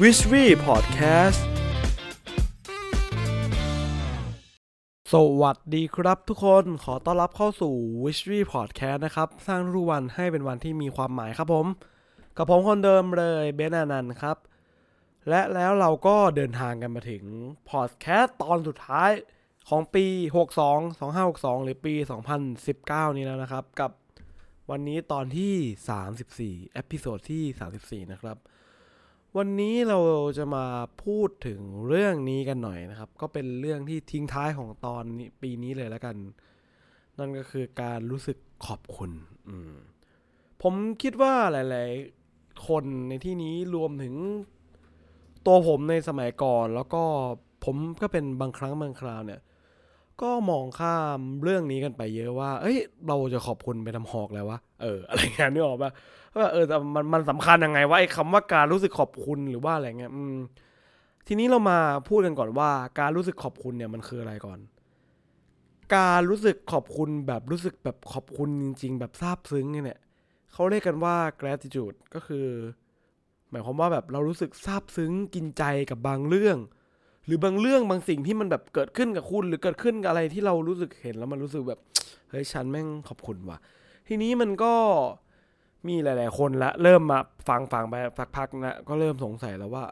w i s h w e Podcast สวัสดีครับทุกคนขอต้อนรับเข้าสู่ w i s h w e Podcast นะครับ สร้างทุกวันให้เป็นวันที่มีความหมายครับผม กับผมคนเดิมเลยเบนอานันต์ครับ และแล้วเราก็เดินทางกันมาถึงพอดแคสต์ตอนสุดท้ายของปี 62 2562 หรือปี 2019 นี้แล้วนะครับ กับวันนี้ตอนที่ 34 episode ที่ 34 นะครับ วันนี้เราจะมาพูดถึงเรื่องนี้กันหน่อยนะครับ ก็เป็นเรื่องที่ทิ้งท้ายของตอนนี้ปีนี้เลยแล้วกัน นั่นก็คือการรู้สึกขอบคุณอืมผมคิดว่าหลาย ๆ คนในที่นี้รวมถึงตัวผมในสมัยก่อน แล้วก็ผมก็เป็นบางครั้งบางคราวเนี่ย ก็มองข้ามเรื่องนี้กันไปเยอะว่า เอ้ย เราจะขอบคุณไปทำหอกแล้ววะเออ อะไรเงี้ยนึกออกปะ ว่าเออแต่มันมันสำคัญยังไงว่าไอ้คำว่าการรู้สึกขอบคุณหรือว่าอะไรเงี้ยอืมทีนี้เรามาพูดกันก่อนว่า การรู้สึกขอบคุณเนี่ยมันคืออะไรก่อน การรู้สึกขอบคุณแบบรู้สึกแบบขอบคุณจริง ๆ แบบซาบซึ้งเนี่ยเขาเรียกกันว่า gratitude ก็คือ หมายความว่าแบบเรารู้สึกซาบซึ้งกินใจกับบางเรื่อง หรือบางเรื่องบางสิ่งที่มันแบบเกิดขึ้นกับคุณ หรือเกิดขึ้นกับอะไรที่เรารู้สึกเห็นแล้วมันรู้สึกแบบเฮ้ยฉันแม่งขอบคุณว่ะ ทีนี้มันก็ มีหลาย ๆ คนละเริ่มมาฟังฟังไปสักพักนะก็เริ่มสงสัยแล้วว่า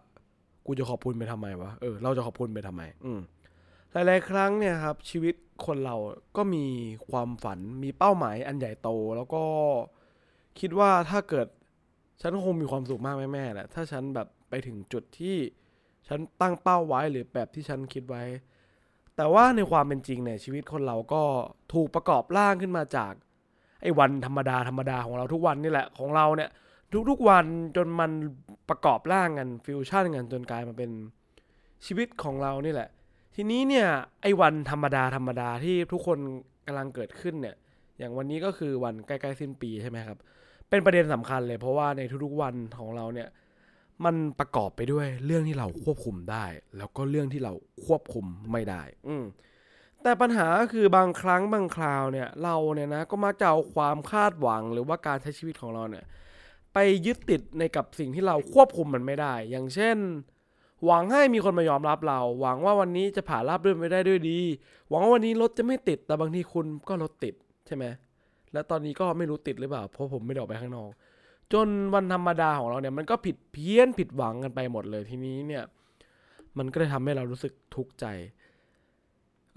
กูจะขอบคุณไปทำไมวะเออเราจะขอบคุณไปทำไม อืมหลาย ๆ ครั้งเนี่ยครับ ชีวิตคนเราก็มีความฝันมีเป้าหมายอันใหญ่โต แล้วก็คิดว่าถ้าเกิดฉันคงมีความสุขมากแม่ๆแหละถ้าฉันแบบไปถึงจุดที่ฉันตั้งเป้าไว้หรือแบบที่ฉันคิดไว้ แต่ว่าในความเป็นจริงเนี่ยชีวิตคนเราก็ถูกประกอบร่างขึ้นมาจาก ไอ้วันธรรมดาธรรมดาของเราทุกวันนี่แหละของเราเนี่ย ทุกๆวันจนมันประกอบร่างกันฟิวชั่นกันจนกลายมาเป็นชีวิตของเรานี่แหละ ทีนี้เนี่ยไอ้วันธรรมดาธรรมดาที่ทุกคนกำลังเกิดขึ้นเนี่ย อย่างวันนี้ก็คือวันใกล้ๆสิ้นปีใช่ไหมครับ เป็นประเด็นสำคัญเลย เพราะว่าในทุกๆวันของเราเนี่ยมันประกอบไปด้วยเรื่องที่เราควบคุมได้ แล้วก็เรื่องที่เราควบคุมไม่ได้ อืม แต่ปัญหาก็คือบางครั้งบางคราวเนี่ยเราเนี่ยนะก็มักจะเอาความคาดหวังหรือว่าการใช้ชีวิตของเราเนี่ยไปยึดติดในกับสิ่งที่เราควบคุมมันไม่ได้ อย่างเช่น หวังให้มีคนมายอมรับเรา หวังว่าวันนี้จะผ่านราบรื่นไปได้ด้วยดี หวังว่าวันนี้รถจะไม่ติด แต่บางทีคุณก็รถติดใช่ไหมและตอนนี้ก็ไม่รู้ติดหรือเปล่า เพราะผมไม่ได้ออกไปข้างนอก จนวันธรรมดาของเราเนี่ยมันก็ผิดเพี้ยนผิดหวังกันไปหมดเลยทีนี้เนี่ย มันก็เลยทำให้เรารู้สึกทุกข์ใจ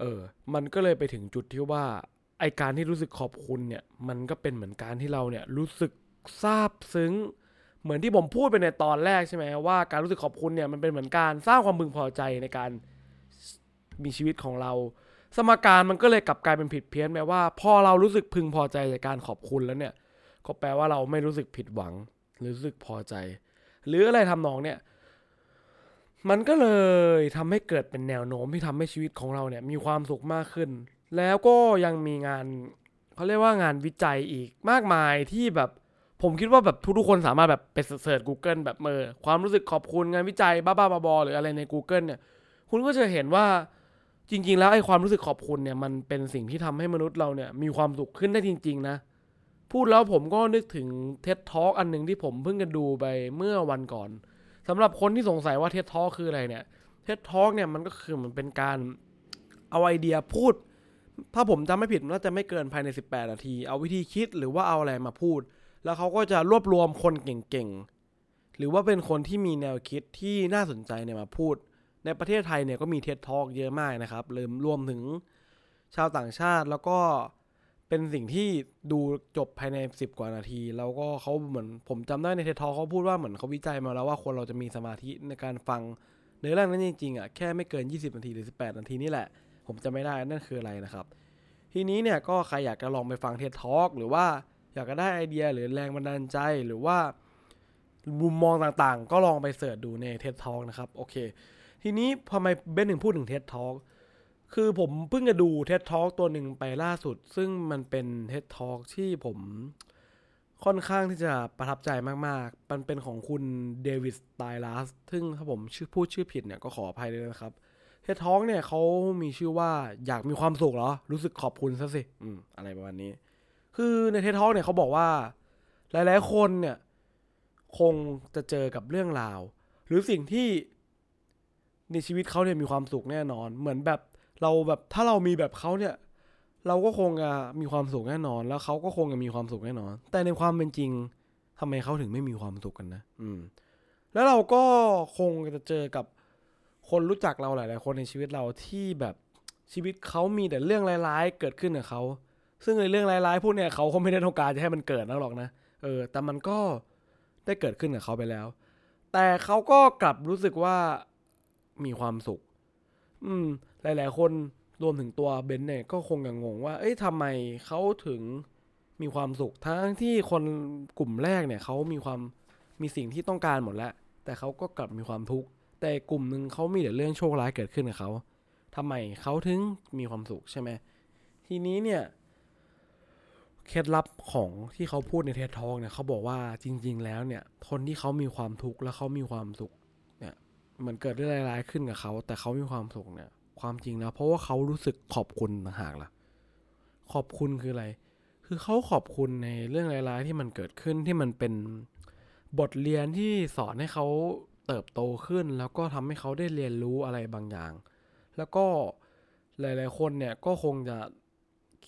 เออ มันก็เลยไปถึงจุดที่ว่าไอการที่รู้สึกขอบคุณเนี่ย มันก็เป็นเหมือนการที่เราเนี่ยรู้สึกซาบซึ้ง เหมือนที่ผมพูดไปในตอนแรกใช่ไหมว่าการรู้สึกขอบคุณเนี่ยมันเป็นเหมือนการสร้างความพึงพอใจในการมีชีวิตของเรา สมการมันก็เลยกลับกลายเป็นผิดเพี้ยนแปลว่า พอเรารู้สึกพึงพอใจในกการขอบคุณแล้วเนี่ย ก็แปลว่าเราไม่รู้สึกผิดหวังหรือรู้สึกพอใจ หรืออะไรทำนองเนี่ย มันก็เลยทำให้เกิดเป็นแนวโน้มที่ทำให้ชีวิตของเราเนี่ยมีความสุขมากขึ้น แล้วก็ยังมีงานเขาเรียกว่างานวิจัยอีกมากมายที่แบบผมคิดว่าแบบทุกๆคนสามารถแบบไปเสิร์ช Google แบบเมอความรู้สึกขอบคุณงานวิจัยบ้าๆบอๆหรืออะไรใน Google เนี่ย คุณก็จะเห็นว่าจริง ๆ แล้วไอ้ความรู้สึกขอบคุณเนี่ยมันเป็นสิ่งที่ทำให้มนุษย์เราเนี่ยมีความสุขขึ้นได้จริง ๆ นะ พูดแล้วผมก็นึกถึงเท็ดทอ k อันหนึ่งที่ผมเพิ่งจะดูไปเมื่อวันก่อน สำหรับคนที่สงสัยว่าเท็ดทอคืออะไรเนี่ยเท็ดทอเนี่ยมันก็คือมันเป็นการเอาไอเดียพูด ถ้าผมจำไม่ผิดน่าจะไม่เกินภายใน 18 นาที เอาวิธีคิดหรือว่าเอาอะไรมาพูด แล้วเขาก็จะรวบรวมคนเก่งๆ หรือว่าเป็นคนที่มีแนวคิดที่น่าสนใจเนี่ยมาพูด ในประเทศไทยเนี่ยก็มีเท็ดทอ k เยอะมากนะครับเรวมรวมถึงชาวต่างชาติแล้วก็ เป็นสิ่งที่ดูจบภายใน 10 กว่านาที แล้วก็เขาเหมือนผมจำได้ในเททอเขาพูดว่าเหมือนเขาวิจัยมาแล้วว่าคนเราจะมีสมาธิในการฟังเนื้อเรื่องนั้นจริงๆอะแค่ไม่เกิน 20 นาทีหรือ 18 นาทีนี่แหละ ผมจะไม่ได้นั่นคืออะไรนะครับ ทีนี้เนี่ยก็ใครอยากจะลองไปฟังเททอหรือว่าอยากจะได้ไอเดียหรือแรงบันดาลใจหรือว่ามุมมองต่างๆ ก็ลองไปเสิร์ชดูในเท็ดทอ k นะครับ โอเค ทีนี้พอมเบนหนึ่งพูดถึงเท็ดทอ k คือผมเพิ่งจะดูเท็ดทอ k ตัวหนึ่งไปล่าสุด ซึ่งมันเป็นเท็ดทอ k ที่ผมค่อนข้างที่จะประทับใจมากๆ มันเป็นของคุณ David Steindl-Rast ซึ่งถ้าผมชื่อพูดชื่อผิดเนี่ยก็ขออภัยด้วยนะครับเท็ดทอ k เนี่ยเขามีชื่อว่าอยากมีความสุขเหรอ รู้สึกขอบคุณซะสิอืมอะไรประมาณนี้ คือในเท็ดทอ k เนี่ยเขาบอกว่า หลายๆคนเนี่ย คงจะเจอกับเรื่องราว หรือสิ่งที่ในชีวิตเขาเนี่ยมีความสุขแน่นอน เหมือนแบบ เราแบบถ้าเรามีแบบเขาเนี่ย เราก็คงจะมีความสุขแน่นอน แล้วเขาก็คงจะมีความสุขแน่นอน แต่ในความเป็นจริงทำไมเขาถึงไม่มีความสุขกันนะ อืม แล้วเราก็คงจะเจอกับคนรู้จักเราหลาย ๆ คนในชีวิตเราที่แบบชีวิตเขามีแต่เรื่องร้ายๆ เกิดขึ้นกับเขา ซึ่งในเรื่องร้ายๆพวกเนี้ยเขาก็ไม่ได้ต้องการจะให้มันเกิดนักหรอกนะ เออ แต่มันก็ได้เกิดขึ้นกับเขาไปแล้ว แต่เขาก็กลับรู้สึกว่ามีความสุข อืม หลาย ๆ คนรวมถึงตัวเบนเนี่ยก็คงยังงงว่า เอ้ยทำไมเขาถึงมีความสุข ทั้งที่คนกลุ่มแรกเนี่ยเขามีความมีสิ่งที่ต้องการหมดแล้ว แต่เขาก็กลับมีความทุกข์ แต่กลุ่มหนึ่งเขามีแต่เรื่องโชคร้ายเกิดขึ้นกับเขาทำไมเขาถึงมีความสุขใช่ไหม ทีนี้เนี่ย เคล็ดลับของที่เขาพูดในเทสทองเนี่ยเขาบอกว่าจริง ๆ แล้วเนี่ย คนที่เขามีความทุกข์แล้วเขามีความสุข เนี่ยเหมือนเกิดเรื่องร้ายๆขึ้นกับเขา แต่เขามีความสุขเนี่ย ความจริงแล้ว เพราะว่าเขารู้สึกขอบคุณต่างหากล่ะ ขอบคุณคืออะไร คือเขาขอบคุณในเรื่องร้ายๆที่มันเกิดขึ้นที่มันเป็นบทเรียนที่สอนให้เขาเติบโตขึ้น แล้วก็ทำให้เขาได้เรียนรู้อะไรบางอย่าง แล้วก็หลาย ๆ คนเนี่ยก็คงจะ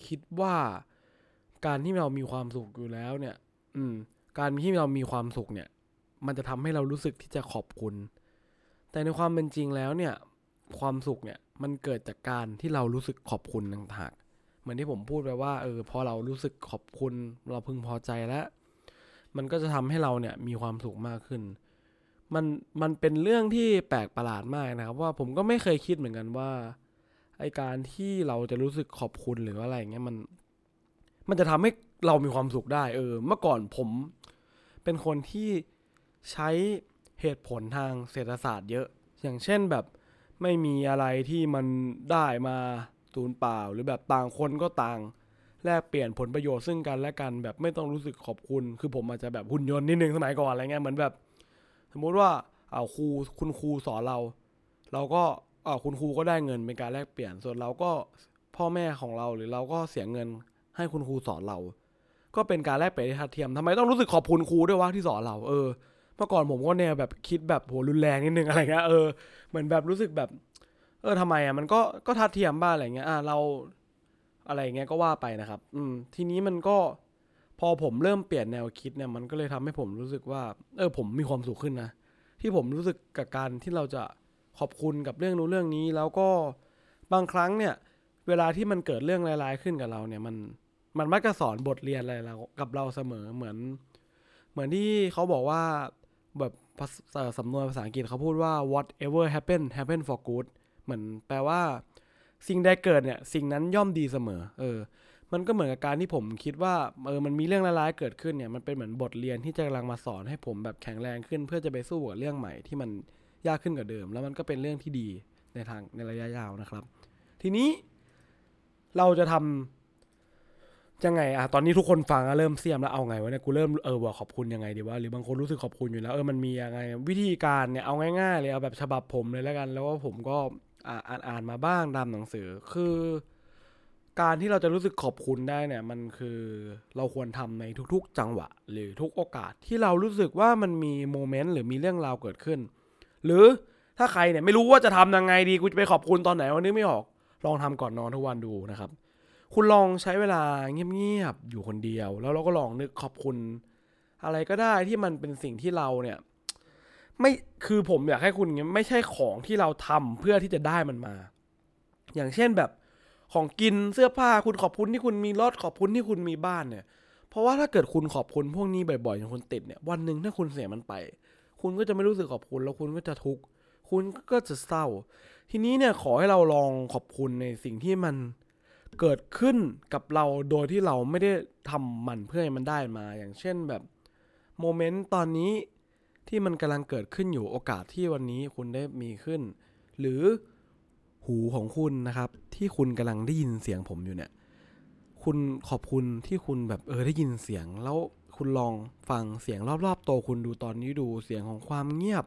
คิดว่าการที่เรามีความสุขอยู่แล้วเนี่ย อืม การที่เรามีความสุขเนี่ย มันจะทำให้เรารู้สึกที่จะขอบคุณ แต่ในความเป็นจริงแล้วเนี่ย ความสุขเนี่ยมันเกิดจากการที่เรารู้สึกขอบคุณต่างหากเหมือนที่ผมพูดไปว่าเออพอเรารู้สึกขอบคุณเราพึงพอใจแล้ว มันก็จะทำให้เราเนี่ยมีความสุขมากขึ้น มันมันเป็นเรื่องที่แปลกประหลาดมากนะครับ ว่าผมก็ไม่เคยคิดเหมือนกันว่าไอการที่เราจะรู้สึกขอบคุณหรืออะไรเงี้ยมัน มันจะทำให้เรามีความสุขได้ เออ เมื่อก่อนผมเป็นคนที่ใช้เหตุผลทางเศรษฐศาสตร์เยอะ อย่างเช่นแบบ ไม่มีอะไรที่มันได้มาตูนเปล่า หรือแบบต่างคนก็ต่าง แลกเปลี่ยนผลประโยชน์ซึ่งกันและกัน แบบไม่ต้องรู้สึกขอบคุณ คือผมอาจจะแบบหุ่นยนต์นิดนึงสมัยก่อนอะไรเงี้ยเหมือนแบบ สมมุติว่าเอาครูคุณครูสอนเรา เราก็อ่าคุณครูก็ได้เงินเป็นการแลกเปลี่ยนส่วนเราก็พ่อแม่ของเราหรือเราก็เสียเงินให้คุณครูสอนเรา ก็เป็นการแลกเปลี่ยนที่ทัดเทียมทำไมต้องรู้สึกขอบคุณครูด้วยวะที่สอนเรา เออ เมื่อก่อนผมก็แนวแบบคิดแบบโหรุนแรงนิดนึงอะไรเงี้ยเออเหมือนแบบรู้สึกแบบ เออทำไมอะมันก็ก็ทัดเทียมบ้างอะไรเงี้ยอ่าเราอะไรเงี้ยก็ว่าไปนะครับ อืม ทีนี้มันก็พอผมเริ่มเปลี่ยนแนวคิดเนี่ยมันก็เลยทำให้ผมรู้สึกว่า เออ ผมมีความสุขขึ้นนะที่ผมรู้สึกกับการที่เราจะขอบคุณกับเรื่องนู้นเรื่องนี้ แล้วก็บางครั้งเนี่ย เวลาที่มันเกิดเรื่องร้ายๆขึ้นกับเราเนี่ยมันมันมักจะสอนบทเรียนอะไรเรากับเราเสมอเหมือน เหมือนที่เขาบอกว่า แบบสำนวนภาษาอังกฤษเขาพูดว่า whatever happen happen for good เหมือนแปลว่าสิ่งใดเกิดเนี่ยสิ่งนั้นย่อมดีเสมอ เออ มันก็เหมือนกับการที่ผมคิดว่าเออมันมีเรื่องร้ายๆเกิดขึ้นเนี่ยมันเป็นเหมือนบทเรียนที่จะกำลังมาสอนให้ผมแบบแข็งแรงขึ้น เพื่อจะไปสู้กับเรื่องใหม่ที่มันยากขึ้นกว่าเดิม แล้วมันก็เป็นเรื่องที่ดีในทางในระยะยาวนะครับ ทีนี้เราจะทำ ยังไงอะตอนนี้ทุกคนฟังอะเริ่มเสียมแล้วเอาไงวะเนี่ยกูเริ่มเออบอกขอบคุณยังไงดีวะหรือบางคนรู้สึกขอบคุณอยู่แล้วเออมันมียังไง วิธีการเนี่ยเอาง่ายๆเลยเอาแบบฉบับผมเลยแล้วกัน แล้วว่าผมก็อ่านอ่านมาบ้างตามหนังสือคือ การที่เราจะรู้สึกขอบคุณได้เนี่ย มันคือเราควรทำในทุก ๆ จังหวะ หรือทุกโอกาสที่เรารู้สึกว่ามันมีโมเมนต์หรือมีเรื่องราวเกิดขึ้น หรือถ้าใครเนี่ยไม่รู้ว่าจะทำยังไงดีกูจะไปขอบคุณตอนไหนวันนี้ไม่ออกลองทำก่อนนอนทุกวันดูนะครับ คุณลองใช้เวลาเงียบๆอยู่คนเดียว แล้วเราก็ลองนึกขอบคุณ อะไรก็ได้ที่มันเป็นสิ่งที่เราเนี่ย ไม่คือผมอยากให้คุณไม่ใช่ของที่เราทำเพื่อที่จะได้มันมา อย่างเช่นแบบของกินเสื้อผ้าคุณขอบคุณที่คุณมีรถขอบคุณที่คุณมีบ้านเนี่ย เพราะว่าถ้าเกิดคุณขอบคุณพวกนี้บ่อยๆจนคุณติดเนี่ยวันหนึ่งถ้าคุณเสียมันไป คุณก็จะไม่รู้สึกขอบคุณแล้วคุณก็จะทุกข์คุณก็จะเศร้า ทีนี้เนี่ยขอให้เราลองขอบคุณในสิ่งที่มัน เกิดขึ้นกับเราโดยที่เราไม่ได้ทำมันเพื่อให้มันได้มา อย่างเช่นแบบโมเมนต์ตอนนี้ที่มันกำลังเกิดขึ้นอยู่โอกาสที่วันนี้คุณได้มีขึ้น หรือหูของคุณนะครับ ที่คุณกำลังได้ยินเสียงผมอยู่เนี่ย คุณขอบคุณที่คุณแบบเออได้ยินเสียง แล้วคุณลองฟังเสียงรอบๆตัวคุณดูตอนนี้ดูเสียงของความเงียบ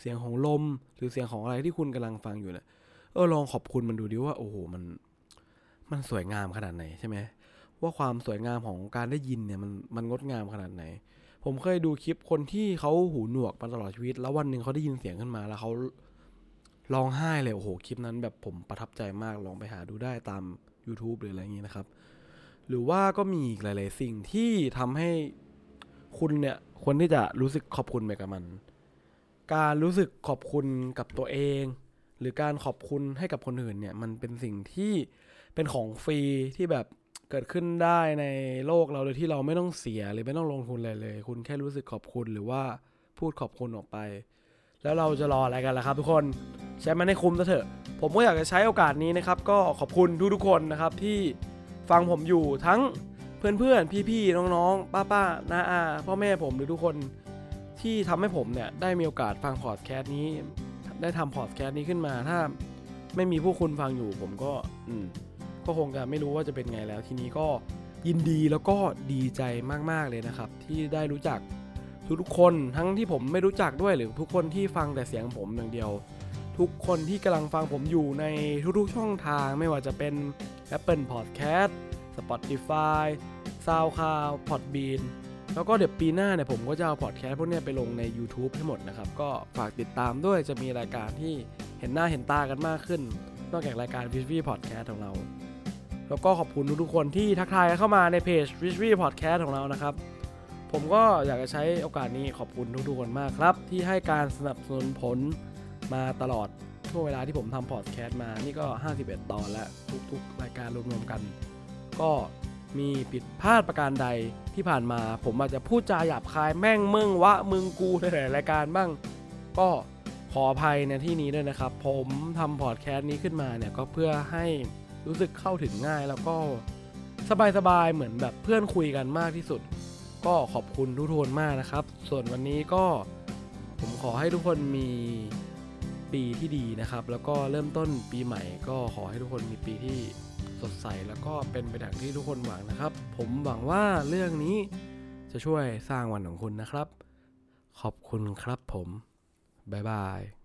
เสียงของลม หรือเสียงของอะไรที่คุณกำลังฟังอยู่เนี่ยเออลองขอบคุณมันดูดิว่าโอ้โหมัน มันสวยงามขนาดไหนใช่ไหมว่าความสวยงามของการได้ยินเนี่ยมันมันงดงามขนาดไหน ผมเคยดูคลิปคนที่เขาหูหนวกมาตลอดชีวิต แล้ววันหนึ่งเขาได้ยินเสียงขึ้นมาแล้วเขาร้องไห้เลยโอ้โหคลิปนั้นแบบผมประทับใจมากลองไปหาดูได้ตาม YouTube หรืออะไรอย่างนี้นะครับ หรือว่าก็มีอีกหลาย ๆ สิ่งที่ทำให้คุณเนี่ยควรที่จะรู้สึกขอบคุณไปกับมัน การรู้สึกขอบคุณกับตัวเอง หรือการขอบคุณให้กับคนอื่นเนี่ย มันเป็นสิ่งที่ เป็นของฟรีที่แบบเกิดขึ้นได้ในโลกเราโดยที่เราไม่ต้องเสียหรือไม่ต้องลงทุนอะไรเลย คุณแค่รู้สึกขอบคุณหรือว่าพูดขอบคุณออกไป แล้วเราจะรออะไรกันล่ะครับ ทุกคนใช้มันให้คุ้มซะเถอะ ผมก็อยากจะใช้โอกาสนี้นะครับ ก็ขอบคุณทุกๆคนนะครับที่ฟังผมอยู่ทั้งเพื่อนๆ พี่ๆ น้องๆ ป้าๆน้าอาพ่อแม่ผมหรือทุกคนที่ทำให้ผมเนี่ยได้มีโอกาสฟังพอดแคสต์นี้ ได้ทำพอดแคสต์นี้ขึ้นมาถ้าไม่มีผู้คุณฟังอยู่ผมก็อืม ก็คงจะไม่รู้ว่าจะเป็นไงแล้ว ทีนี้ก็ยินดีแล้วก็ดีใจมากๆเลยนะครับ ที่ได้รู้จักทุกๆคนทั้งที่ผมไม่รู้จักด้วยหรือทุกคนที่ฟังแต่เสียงผมอย่างเดียว ทุกคนที่กำลังฟังผมอยู่ในทุกๆช่องทางไม่ว่าจะเป็น Apple Podcast Spotify SoundCloud Podbean แล้วก็เดี๋ยวปีหน้าเนี่ยผมก็จะเอาพอดแคสต์พวกนี้ไปลงใน YouTube ให้หมดนะครับ ก็ฝากติดตามด้วยจะมีรายการที่เห็นหน้าเห็นตากันมากขึ้น นอกจากรายการ v i s v y Podcast ของเรา แล้วก็ขอบคุณทุกๆคนที่ทักทายเข้ามาในเพจ v i s v y Podcast ของเรานะครับ ผมก็อยากจะใช้โอกาสนี้ขอบคุณทุกๆคนมากครับ ที่ให้การสนับสนุนผลมาตลอดช่วงเวลาที่ผมทำพอดแคสต์มา นี่ก็ 51 ตอนแล้วทุกๆ รายการรวมๆกัน ก็มีผิดพลาดประการใดที่ผ่านมา ผมอาจจะพูดจาหยาบคายแม่งมึงวะมึงกูในหลายๆรายการบ้าง ก็ขออภัยในที่นี้ด้วยนะครับ ผมทำพอดแคสต์นี้ขึ้นมาเนี่ยก็เพื่อให้ รู้สึกเข้าถึงง่ายแล้วก็สบายๆเหมือนแบบเพื่อนคุยกันมากที่สุด ก็ขอบคุณทุกคนมากนะครับ ส่วนวันนี้ก็ผมขอให้ทุกคนมีปีที่ดีนะครับ แล้วก็เริ่มต้นปีใหม่ ก็ขอให้ทุกคนมีปีที่สดใสแล้วก็เป็นไปดังที่ทุกคนหวังนะครับ ผมหวังว่าเรื่องนี้จะช่วยสร้างวันของคุณนะครับ ขอบคุณครับผม บ๊ายบาย